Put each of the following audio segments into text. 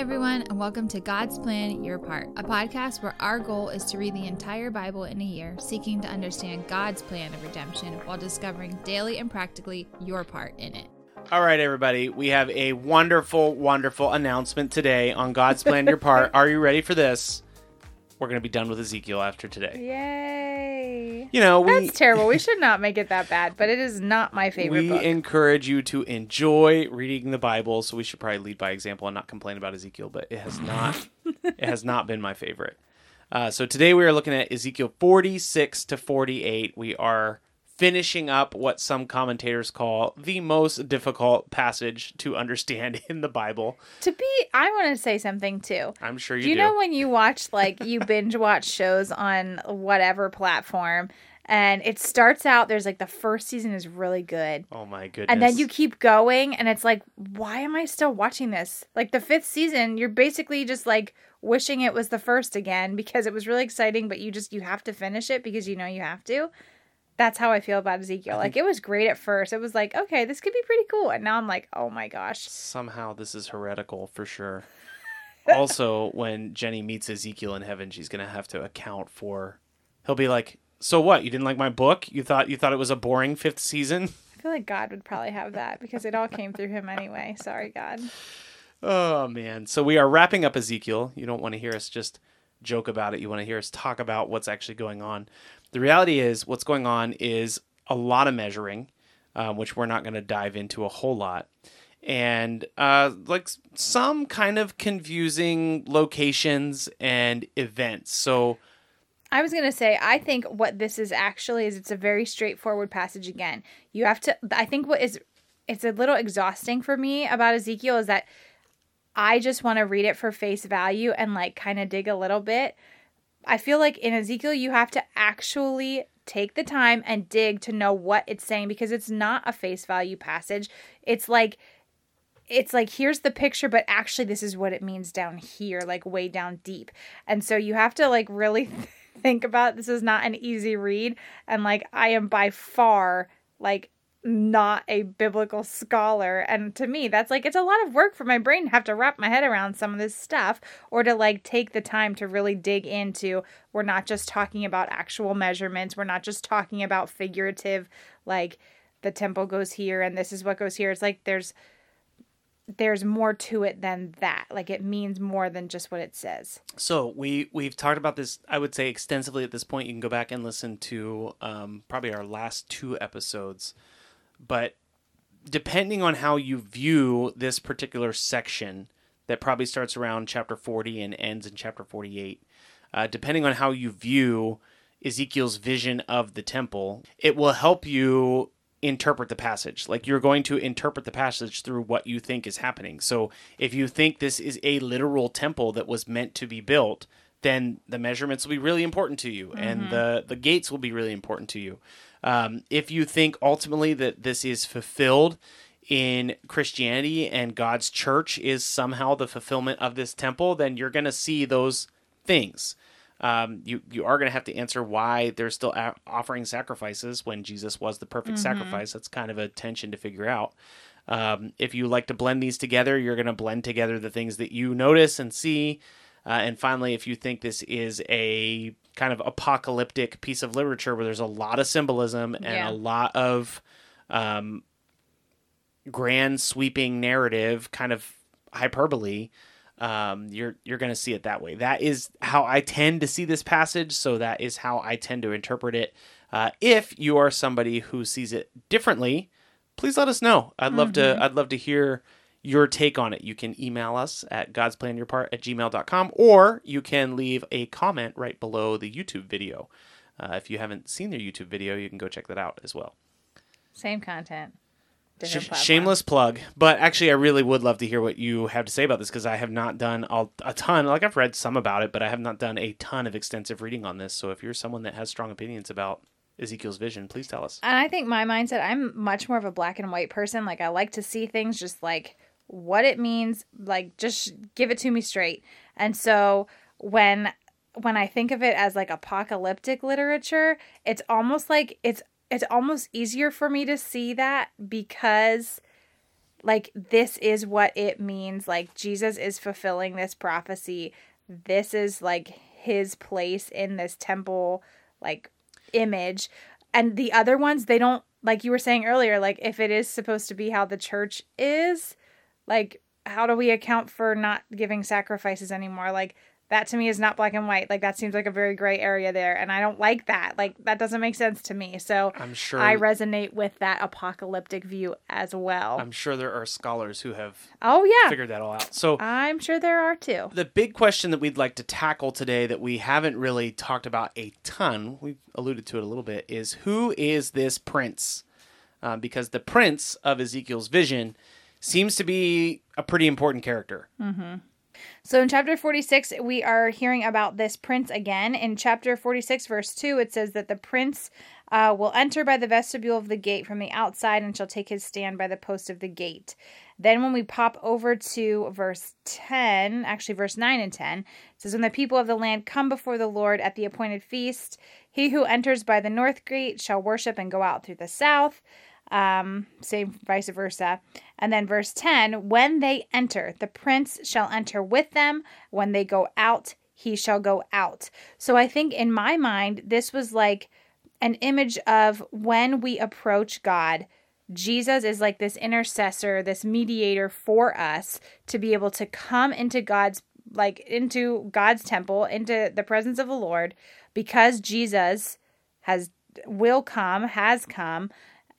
everyone, and welcome to God's Plan Your Part, a podcast where our goal is to read the entire Bible in a year, seeking to understand God's plan of redemption while discovering daily and practically your part in it. All right, everybody, we have a wonderful, wonderful announcement today on God's Plan Your Part. Are you ready for this? We're going to be done with Ezekiel after today. Yay. You know, we, That's terrible. We should not make it that bad, but it is not my favorite we book. encourage you to enjoy reading the Bible, so we should probably lead by example and not complain about Ezekiel, but it has not it has not been my favorite. Uh, so today we are looking at Ezekiel 46 to 48. We are finishing up what some commentators call the most difficult passage to understand in the Bible. to be, I want to say something too. I'm sure you do you know when you watch, like, you binge watch shows on whatever platform, and it starts out, there's like the first season is really good. oh my goodness. And then you keep going, and it's like, why am I still watching this? Like the fifth season, you're basically just like wishing it was the first again because it was really exciting, but you just you have to finish it because you know you have to. That's how I feel about Ezekiel. Like it was great at first. It was like, okay, this could be pretty cool, and now I'm like, oh my gosh. somehow this is heretical for sure. also, when Jenny meets Ezekiel in heaven, she's gonna have to account for. He'll be like, "So what? You didn't like my book? You thought you thought it was a boring fifth season?" I feel like God would probably have that because it all came through him anyway. Sorry, God. Oh man! So we are wrapping up Ezekiel. You don't want to hear us just joke about it. You want to hear us talk about what's actually going on. The reality is, what's going on is a lot of measuring, um, which we're not going to dive into a whole lot, and uh, like some kind of confusing locations and events. So I was gonna say, I think what this is actually is it's a very straightforward passage again. You have to I think what is it's a little exhausting for me about Ezekiel is that I just want to read it for face value and like kind of dig a little bit. I feel like in Ezekiel you have to actually take the time and dig to know what it's saying because it's not a face value passage. It's like it's like here's the picture but actually this is what it means down here like way down deep and so you have to like really think about this is not an easy read and like i am by far like not a biblical scholar and to me that's like it's a lot of work for my brain to have to wrap my head around some of this stuff or to like take the time to really dig into we're not just talking about actual measurements we're not just talking about figurative like the temple goes here and this is what goes here it's like there's there's more to it than that. Like it means more than just what it says. So we we've talked about this. I would say extensively at this point. You can go back and listen to um, probably our last two episodes. But depending on how you view this particular section, that probably starts around chapter forty and ends in chapter forty-eight. Uh, depending on how you view Ezekiel's vision of the temple, it will help you interpret the passage. Like you're going to interpret the passage through what you think is happening. So if you think this is a literal temple that was meant to be built, then the measurements will be really important to you, and the the gates will be really important to you. Um, if you think ultimately that this is fulfilled in Christianity and God's church is somehow the fulfillment of this temple, then you're going to see those things. Um, you you are going to have to answer why they're still a- offering sacrifices when Jesus was the perfect sacrifice. That's kind of a tension to figure out. Um, if you like to blend these together, you're going to blend together the things that you notice and see. Uh, and finally, if you think this is a kind of apocalyptic piece of literature where there's a lot of symbolism and Yeah. a lot of um, grand sweeping narrative, kind of hyperbole, um, you're you're going to see it that way. That is how I tend to see this passage. So that is how I tend to interpret it. Uh, if you are somebody who sees it differently, please let us know. I'd love to. I'd love to hear your take on it. You can email us at godsplanyourpart at gmail.com or you can leave a comment right below the YouTube video. Uh, if you haven't seen their YouTube video, you can go check that out as well. Same content. Sh- shameless plug, but actually, I really would love to hear what you have to say about this because I have not done a, a ton. Like I've read some about it, but I have not done a ton of extensive reading on this. So if you're someone that has strong opinions about Ezekiel's vision, please tell us. And I think my mindset, I'm much more of a black and white person. Like I like to see things just like what it means, like just give it to me straight. And so when when I think of it as like apocalyptic literature, it's almost like it's it's almost easier for me to see that because like this is what it means. Like Jesus is fulfilling this prophecy. This is like his place in this temple like image. And the other ones they don't like you were saying earlier like if it is supposed to be how the church is like how do we account for not giving sacrifices anymore? Like that to me is not black and white. Like that seems like a very gray area there and i don't like that. Like that doesn't make sense to me. So I'm sure i resonate with that apocalyptic view as well. I'm sure there are scholars who have oh yeah. figured that all out. So i'm sure there are too. the big question that we'd like to tackle today that we haven't really talked about a ton, we've alluded to it a little bit, is who is this prince? Uh, because the prince of Ezekiel's vision seems to be a pretty important character. So in chapter 46, we are hearing about this prince again. In chapter 46, verse 2, it says that the prince uh, will enter by the vestibule of the gate from the outside and shall take his stand by the post of the gate. Then when we pop over to verse 10, actually verse 9 and 10, it says, When the people of the land come before the Lord at the appointed feast, he who enters by the north gate shall worship and go out through the south um same vice versa. And then verse 10 when they enter the prince shall enter with them. When they go out he shall go out. So i think in my mind this was like an image of when we approach god jesus is like this intercessor this mediator for us to be able to come into god's like into god's temple into the presence of the lord because jesus has will come has come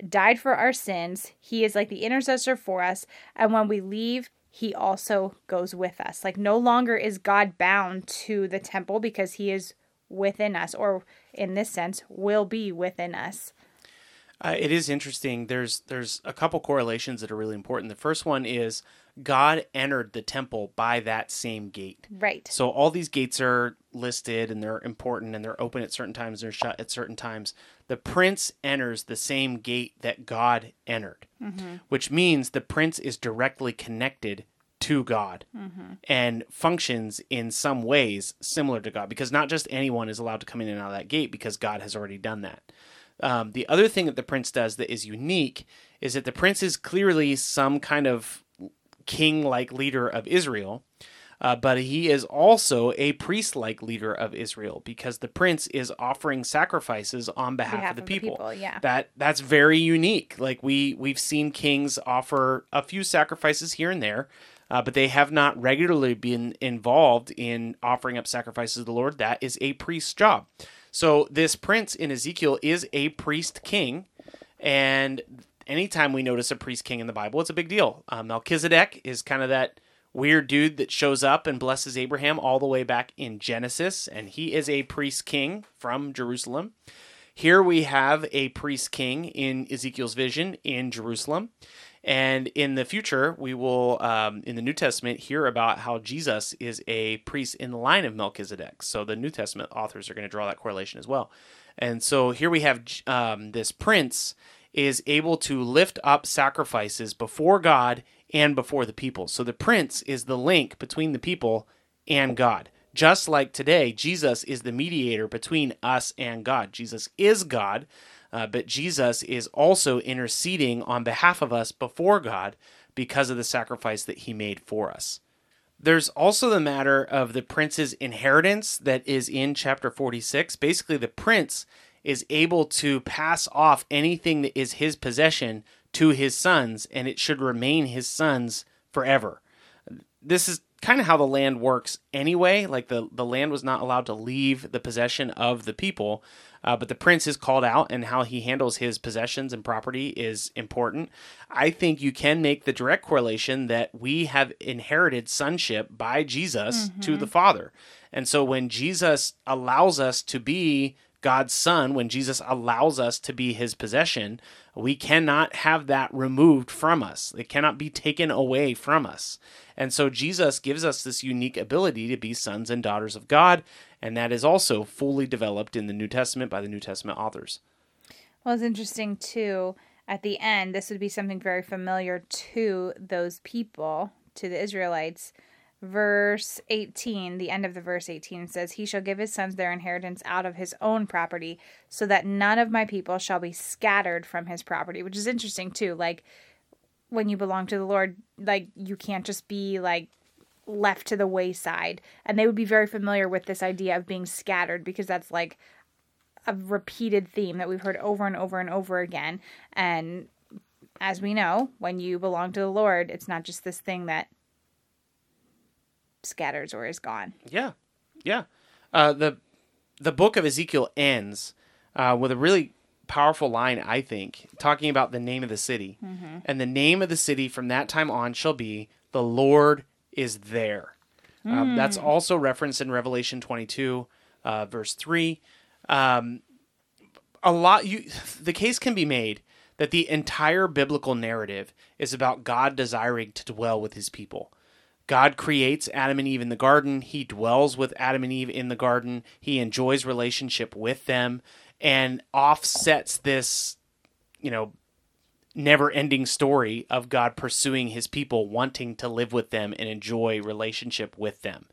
died for our sins. He is like the intercessor for us. And when we leave, he also goes with us. Like no longer is God bound to the temple because he is within us, or in this sense, will be within us. Uh, it is interesting. There's there's a couple correlations that are really important. The first one is God entered the temple by that same gate. Right. So all these gates are listed and they're important and they're open at certain times, and they're shut at certain times. The prince enters the same gate that God entered, which means the prince is directly connected to God and functions in some ways similar to God because not just anyone is allowed to come in and out of that gate because God has already done that. Um, the other thing that the prince does that is unique is that the prince is clearly some kind of king like leader of Israel, uh, but he is also a priest like leader of Israel because the prince is offering sacrifices on behalf, Behalf of the of the people. people, yeah. That that's very unique. Like we we've seen kings offer a few sacrifices here and there. Uh, but they have not regularly been involved in offering up sacrifices to the Lord. That is a priest's job. So this prince in Ezekiel is a priest king, and anytime we notice a priest king in the Bible, it's a big deal. Uh, Melchizedek is kind of that weird dude that shows up and blesses Abraham all the way back in Genesis, and he is a priest king from Jerusalem. Here we have a priest king in Ezekiel's vision in Jerusalem. And in the future, we will, um, in the New Testament, hear about how Jesus is a priest in the line of Melchizedek. So the New Testament authors are going to draw that correlation as well. And so here we have um, this prince is able to lift up sacrifices before God and before the people. So the prince is the link between the people and God. Just like today, Jesus is the mediator between us and God. Jesus is God, uh, but Jesus is also interceding on behalf of us before God because of the sacrifice that he made for us. There's also the matter of the prince's inheritance that is in chapter 46. Basically, the prince is able to pass off anything that is his possession to his sons, and it should remain his sons forever. This is kind of how the land works anyway. Like the, the land was not allowed to leave the possession of the people, uh, but the prince is called out, and how he handles his possessions and property is important. I think you can make the direct correlation that we have inherited sonship by Jesus to the Father. And so when Jesus allows us to be God's son, when Jesus allows us to be his possession, we cannot have that removed from us. It cannot be taken away from us. And so Jesus gives us this unique ability to be sons and daughters of God, and that is also fully developed in the New Testament by the New Testament authors. Well, it's interesting too. At the end, this would be something very familiar to those people, to the Israelites. Verse 18, the end of the verse 18 says, He shall give his sons their inheritance out of his own property, so that none of my people shall be scattered from his property, which is interesting too. Like, when you belong to the Lord, like you can't just be like left to the wayside. And they would be very familiar with this idea of being scattered because that's like a repeated theme that we've heard over and over and over again. And as we know, when you belong to the Lord, it's not just this thing that scatters or is gone. Yeah, yeah. Uh, the the book of Ezekiel ends uh, with a really powerful line, I think, talking about the name of the city, mm-hmm. and the name of the city from that time on shall be the Lord is there. Mm. Um, that's also referenced in Revelation twenty two, uh, verse three. Um, a lot you the case can be made that the entire biblical narrative is about God desiring to dwell with his people. God creates Adam and Eve in the garden. He dwells with Adam and Eve in the garden. He enjoys relationship with them and offsets this, you know, never ending story of God pursuing his people, wanting to live with them and enjoy relationship with them.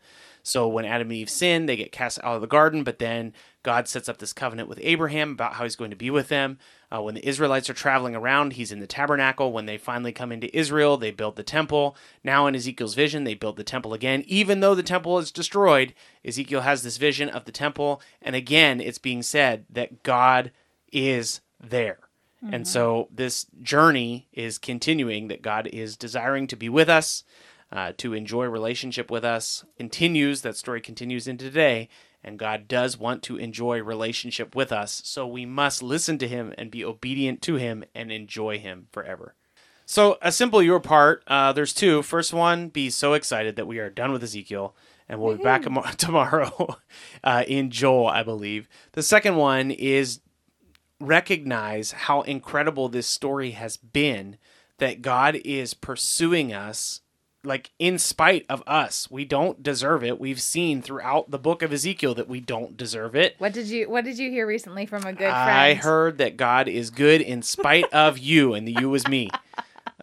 So when Adam and Eve sin, they get cast out of the garden, but then God sets up this covenant with Abraham about how he's going to be with them. Uh, when the Israelites are traveling around, he's in the tabernacle. When they finally come into Israel, they build the temple. Now, in Ezekiel's vision, they build the temple again. Even though the temple is destroyed, Ezekiel has this vision of the temple. And again, it's being said that God is there. Mm-hmm. And so this journey is continuing, that God is desiring to be with us uh, to enjoy relationship with us continues. That story continues into today, and God does want to enjoy relationship with us. So we must listen to Him and be obedient to Him and enjoy Him forever. So a simple your part. Uh, there's two. First one, be so excited that we are done with Ezekiel and we'll be back tomorrow uh, in Joel, I believe. The second one is recognize how incredible this story has been that God is pursuing us like in spite of us we don't deserve it. We've seen throughout the book of ezekiel that we don't deserve it. What did you what did you hear recently from a good friend? i heard that god is good in spite of you and the you was me.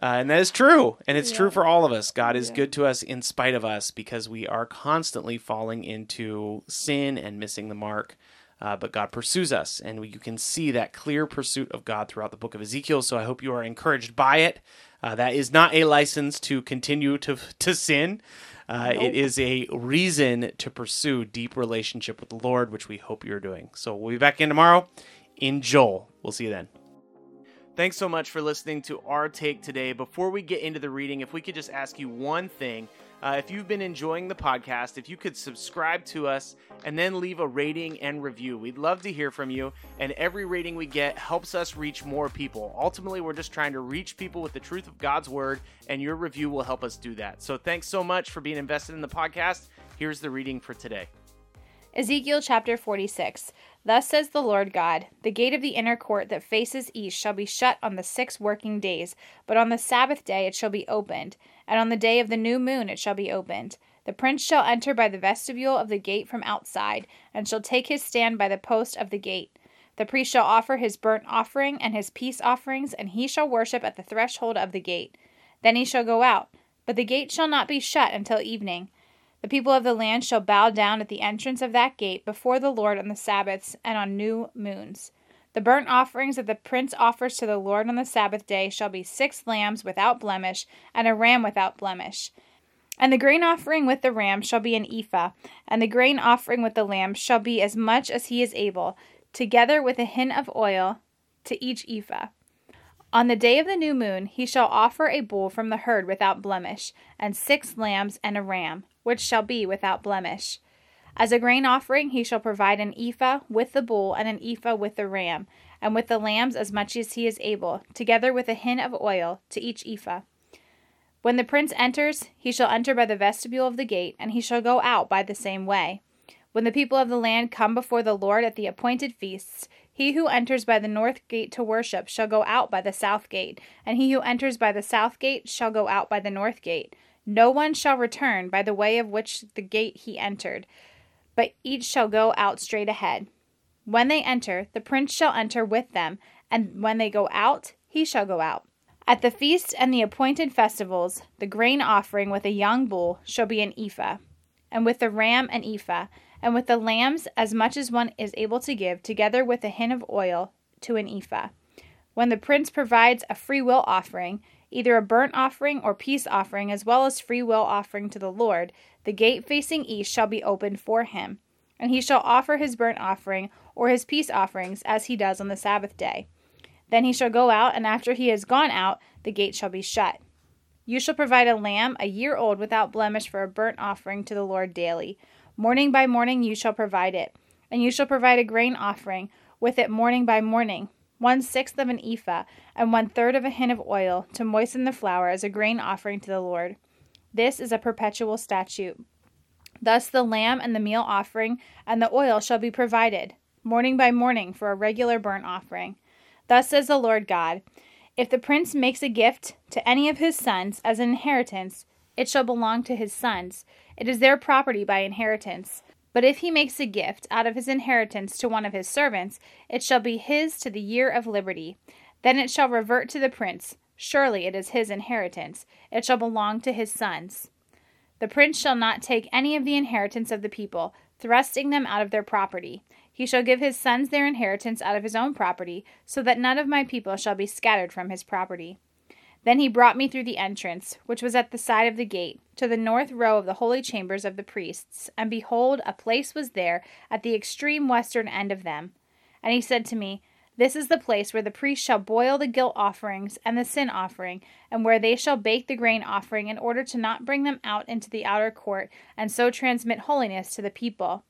Uh, and that is true. And it's yeah. true for all of us. God is yeah. good to us in spite of us because we are constantly falling into sin and missing the mark uh, but God pursues us, and you can see that clear pursuit of God throughout the book of Ezekiel. So I hope you are encouraged by it. Uh, that is not a license to continue to to sin. Uh, nope. It is a reason to pursue deep relationship with the Lord, which we hope you're doing. So we'll be back in tomorrow in Joel. We'll see you then. Thanks so much for listening to our take today. Before we get into the reading, if we could just ask you one thing. Uh, if you've been enjoying the podcast, if you could subscribe to us and then leave a rating and review, we'd love to hear from you. And every rating we get helps us reach more people. Ultimately, we're just trying to reach people with the truth of God's word, and your review will help us do that. So thanks so much for being invested in the podcast. Here's the reading for today. Ezekiel chapter 46. Thus says the Lord God The gate of the inner court that faces east shall be shut on the six working days, but on the Sabbath day it shall be opened, and on the day of the new moon it shall be opened. The prince shall enter by the vestibule of the gate from outside, and shall take his stand by the post of the gate. The priest shall offer his burnt offering and his peace offerings, and he shall worship at the threshold of the gate. Then he shall go out. But the gate shall not be shut until evening. The people of the land shall bow down at the entrance of that gate before the Lord on the Sabbaths and on new moons. The burnt offerings that the prince offers to the Lord on the Sabbath day shall be six lambs without blemish, and a ram without blemish. And the grain offering with the ram shall be an ephah, and the grain offering with the lamb shall be as much as he is able, together with a hin of oil to each ephah. On the day of the new moon he shall offer a bull from the herd without blemish, and six lambs and a ram which shall be without blemish. As a grain offering, he shall provide an ephah with the bull and an ephah with the ram, and with the lambs as much as he is able, together with a hin of oil to each ephah. When the prince enters, he shall enter by the vestibule of the gate, and he shall go out by the same way. When the people of the land come before the Lord at the appointed feasts, he who enters by the north gate to worship shall go out by the south gate, and he who enters by the south gate shall go out by the north gate. No one shall return by the way of which the gate he entered, but each shall go out straight ahead. When they enter, the prince shall enter with them, and when they go out, he shall go out. At the feasts and the appointed festivals, the grain offering with a young bull shall be an ephah, and with the ram an ephah, and with the lambs as much as one is able to give, together with a hin of oil to an ephah. When the prince provides a freewill offering, either a burnt offering or peace offering, as well as free will offering to the Lord, the gate facing east shall be opened for him. And he shall offer his burnt offering or his peace offerings as he does on the Sabbath day. Then he shall go out, and after he has gone out, the gate shall be shut. You shall provide a lamb a year old without blemish for a burnt offering to the Lord daily. Morning by morning you shall provide it. And you shall provide a grain offering with it morning by morning, one sixth of an ephah, and one third of a hin of oil, to moisten the flour as a grain offering to the Lord. This is a perpetual statute. Thus the lamb and the meal offering and the oil shall be provided, morning by morning, for a regular burnt offering. Thus says the Lord God If the prince makes a gift to any of his sons as an inheritance, it shall belong to his sons. It is their property by inheritance. But if he makes a gift out of his inheritance to one of his servants, it shall be his to the year of liberty. Then it shall revert to the prince. Surely it is his inheritance. It shall belong to his sons. The prince shall not take any of the inheritance of the people, thrusting them out of their property. He shall give his sons their inheritance out of his own property, so that none of my people shall be scattered from his property. Then he brought me through the entrance, which was at the side of the gate, to the north row of the holy chambers of the priests, and behold, a place was there at the extreme western end of them. And he said to me, This is the place where the priests shall boil the guilt offerings and the sin offering, and where they shall bake the grain offering, in order to not bring them out into the outer court, and so transmit holiness to the people.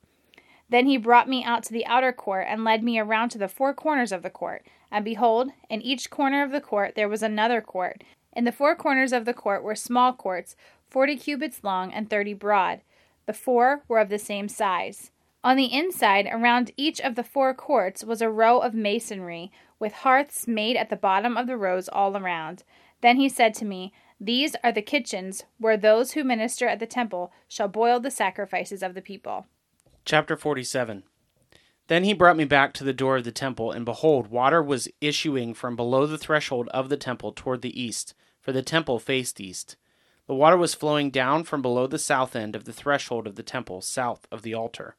Then he brought me out to the outer court, and led me around to the four corners of the court. And behold, in each corner of the court there was another court. In the four corners of the court were small courts, forty cubits long and thirty broad. The four were of the same size. On the inside, around each of the four courts, was a row of masonry, with hearths made at the bottom of the rows all around. Then he said to me, These are the kitchens where those who minister at the temple shall boil the sacrifices of the people. Chapter 47 Then he brought me back to the door of the temple, and behold, water was issuing from below the threshold of the temple toward the east, for the temple faced east. The water was flowing down from below the south end of the threshold of the temple, south of the altar.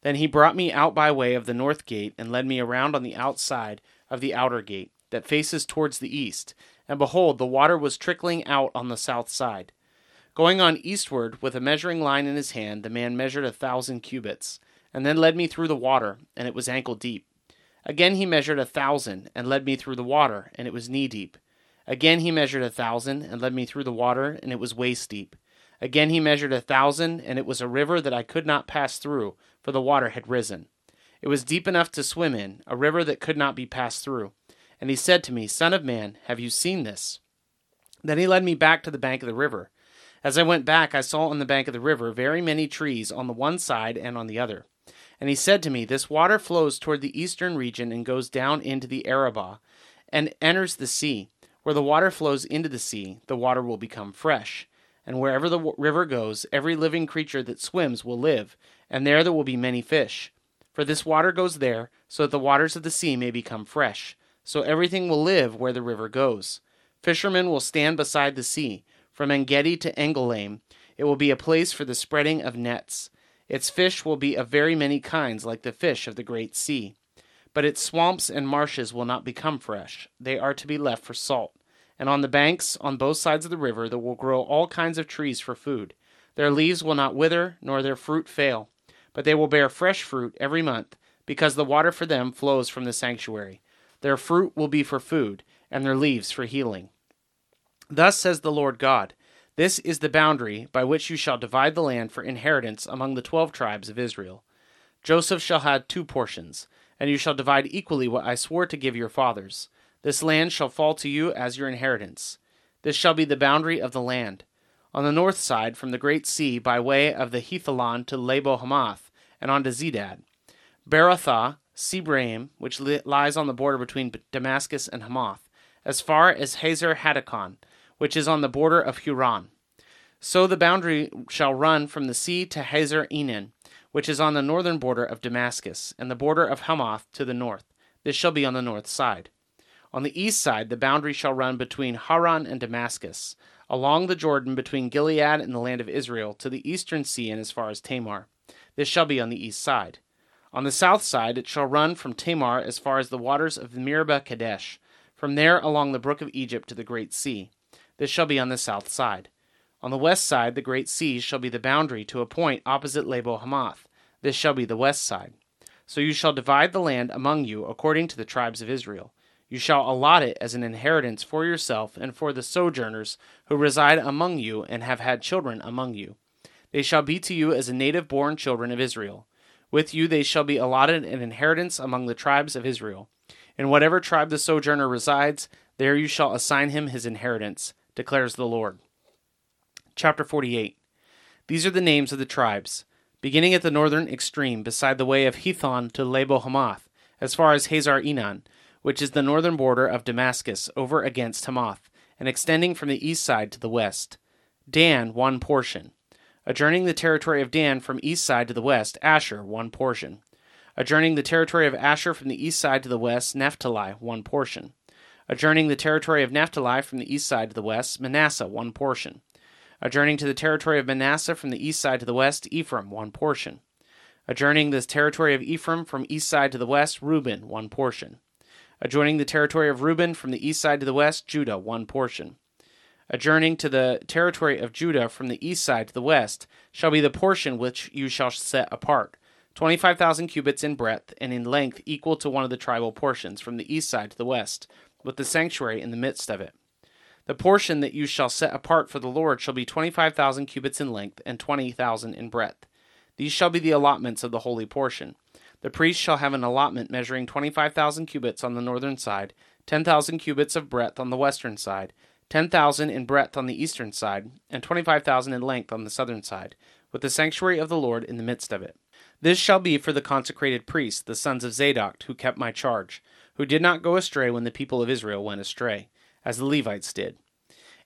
Then he brought me out by way of the north gate, and led me around on the outside of the outer gate, that faces towards the east. And behold, the water was trickling out on the south side. Going on eastward with a measuring line in his hand, the man measured a thousand cubits, and then led me through the water, and it was ankle deep. Again he measured a thousand, and led me through the water, and it was knee deep. Again he measured a thousand, and led me through the water, and it was waist deep. Again he measured a thousand, and it was a river that I could not pass through, for the water had risen. It was deep enough to swim in, a river that could not be passed through. And he said to me, Son of man, have you seen this? Then he led me back to the bank of the river. As I went back, I saw on the bank of the river very many trees on the one side and on the other. And he said to me, This water flows toward the eastern region and goes down into the Arabah and enters the sea. Where the water flows into the sea, the water will become fresh. And wherever the w- river goes, every living creature that swims will live, and there there will be many fish. For this water goes there, so that the waters of the sea may become fresh. So everything will live where the river goes. Fishermen will stand beside the sea from Engedi to Eneglaim, it will be a place for the spreading of nets. Its fish will be of very many kinds, like the fish of the great sea. But its swamps and marshes will not become fresh. They are to be left for salt. And on the banks, on both sides of the river, there will grow all kinds of trees for food. Their leaves will not wither, nor their fruit fail. But they will bear fresh fruit every month, because the water for them flows from the sanctuary. Their fruit will be for food, and their leaves for healing. Thus says the Lord God This is the boundary by which you shall divide the land for inheritance among the twelve tribes of Israel. Joseph shall have two portions, and you shall divide equally what I swore to give your fathers. This land shall fall to you as your inheritance. This shall be the boundary of the land. On the north side, from the great sea, by way of the Hethlon to Labo Hamath, and on to Zedad. Berothah, Sibraim, which li- lies on the border between Damascus and Hamath, as far as Hazer Hatticon, which is on the border of Hauran. So the boundary shall run from the sea to Hazar Enan, which is on the northern border of Damascus, and the border of Hamath to the north. This shall be on the north side. On the east side, the boundary shall run between Hauran and Damascus, along the Jordan between Gilead and the land of Israel, to the eastern sea and as far as Tamar. This shall be on the east side. On the south side, it shall run from Tamar as far as the waters of Meribah Kadesh, from there along the brook of Egypt to the great sea This shall be on the south side. On the west side, the great sea shall be the boundary to a point opposite Labo Hamath. This shall be the west side. So you shall divide the land among you according to the tribes of Israel. You shall allot it as an inheritance for yourself and for the sojourners who reside among you and have had children among you. They shall be to you as a native born children of Israel. With you they shall be allotted an inheritance among the tribes of Israel. In whatever tribe the sojourner resides, there you shall assign him his inheritance, declares the Lord. Chapter 48 These are the names of the tribes, beginning at the northern extreme beside the way of Hethlon to Labo Hamath, as far as Hazar Enan which is the northern border of Damascus, over against Hamath, and extending from the east side to the west. Dan, one portion. Adjourning the territory of Dan from east side to the west, Asher, one portion. Adjourning the territory of Asher from the east side to the west, Naphtali, one portion. Adjourning the territory of Naphtali from the east side to the west, Manasseh, one portion. Adjourning to the territory of Manasseh from the east side to the west, Ephraim, one portion. Adjourning the territory of Ephraim from east side to the west, Reuben, one portion adjoining the territory of Reuben from the east side to the west, Judah, one portion. Adjourning to the territory of Judah from the east side to the west shall be the portion which you shall set apart, twenty five thousand cubits in breadth and in length equal to one of the tribal portions from the east side to the west, with the sanctuary in the midst of it. The portion that you shall set apart for the Lord shall be twenty five thousand cubits in length and twenty thousand in breadth. These shall be the allotments of the holy portion. The priest shall have an allotment measuring 25,000 cubits on the northern side, 10,000 cubits of breadth on the western side, 10,000 in breadth on the eastern side, and 25,000 in length on the southern side, with the sanctuary of the Lord in the midst of it. This shall be for the consecrated priests, the sons of Zadok, who kept my charge, who did not go astray when the people of Israel went astray, as the Levites did.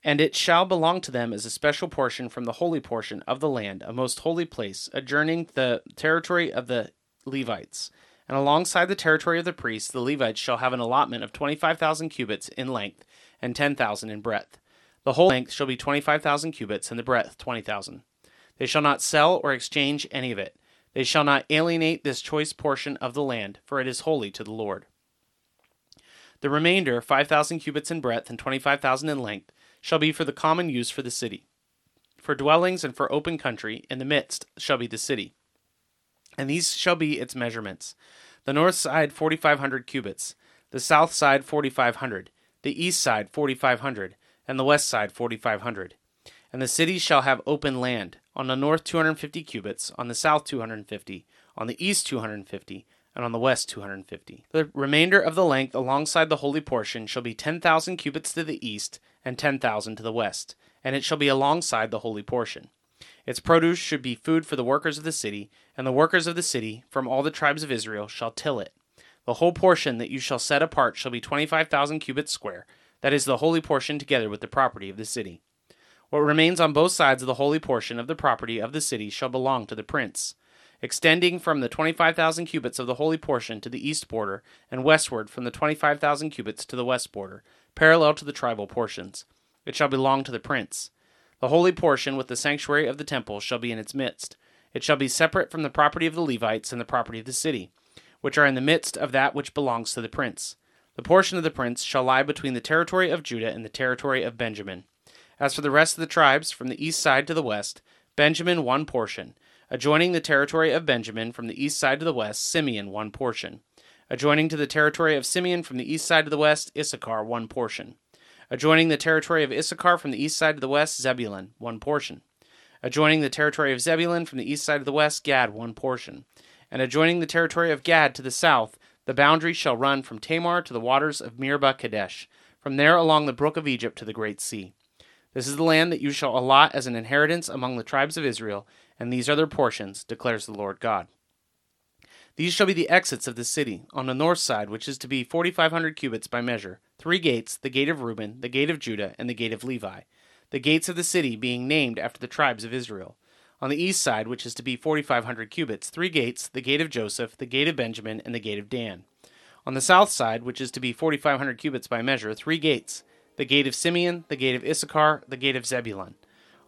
And it shall belong to them as a special portion from the holy portion of the land, a most holy place, adjourning the territory of the Levites. And alongside the territory of the priests, the Levites shall have an allotment of 25,000 cubits in length and 10,000 in breadth. The whole length shall be 25,000 cubits, and the breadth 20,000. They shall not sell or exchange any of it. They shall not alienate this choice portion of the land, for it is holy to the Lord. The remainder, 5,000 cubits in breadth and 25,000 in length, shall be for the common use for the city. For dwellings and for open country, in the midst shall be the city. And these shall be its measurements. The north side 4,500 cubits, the south side 4,500, the east side 4,500, and the west side 4,500. And the cities shall have open land, on the north 250 cubits, on the south 250, on the east 250, and on the west 250. The remainder of the length alongside the holy portion shall be 10,000 cubits to the east and 10,000 to the west, and it shall be alongside the holy portion. Its produce should be food for the workers of the city, and the workers of the city from all the tribes of Israel shall till it. The whole portion that you shall set apart shall be twenty five thousand cubits square, that is the holy portion together with the property of the city. What remains on both sides of the holy portion of the property of the city shall belong to the prince, extending from the twenty five thousand cubits of the holy portion to the east border, and westward from the twenty five thousand cubits to the west border, parallel to the tribal portions. It shall belong to the prince. The holy portion with the sanctuary of the temple shall be in its midst. It shall be separate from the property of the Levites and the property of the city, which are in the midst of that which belongs to the prince. The portion of the prince shall lie between the territory of Judah and the territory of Benjamin. As for the rest of the tribes, from the east side to the west, Benjamin one portion. Adjoining the territory of Benjamin from the east side to the west, Simeon one portion. Adjoining to the territory of Simeon from the east side to the west, Issachar one portion. Adjoining the territory of Issachar from the east side to the west, Zebulun, one portion. Adjoining the territory of Zebulun from the east side to the west, Gad, one portion. And adjoining the territory of Gad to the south, the boundary shall run from Tamar to the waters of Meribah Kadesh, from there along the brook of Egypt to the great sea. This is the land that you shall allot as an inheritance among the tribes of Israel, and these are their portions, declares the Lord God. These shall be the exits of the city, on the north side, which is to be forty five hundred cubits by measure, three gates the gate of Reuben, the gate of Judah, and the gate of Levi, the gates of the city being named after the tribes of Israel. On the east side, which is to be forty five hundred cubits, three gates the gate of Joseph, the gate of Benjamin, and the gate of Dan. On the south side, which is to be forty five hundred cubits by measure, three gates the gate of Simeon, the gate of Issachar, the gate of Zebulun.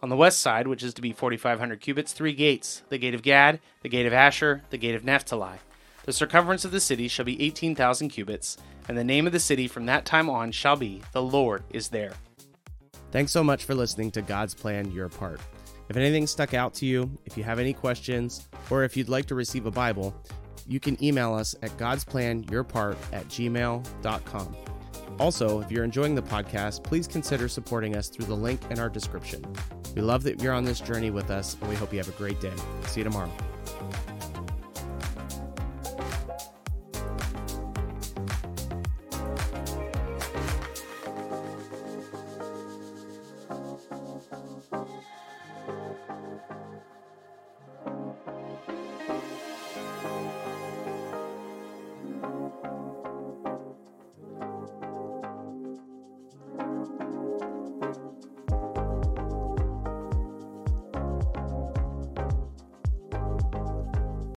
On the west side, which is to be 4,500 cubits, three gates the gate of Gad, the gate of Asher, the gate of Naphtali. The circumference of the city shall be 18,000 cubits, and the name of the city from that time on shall be, The Lord is there. Thanks so much for listening to God's Plan Your Part. If anything stuck out to you, if you have any questions, or if you'd like to receive a Bible, you can email us at godsplanyourpart at gmail.com. Also, if you're enjoying the podcast, please consider supporting us through the link in our description. We love that you're on this journey with us, and we hope you have a great day. See you tomorrow.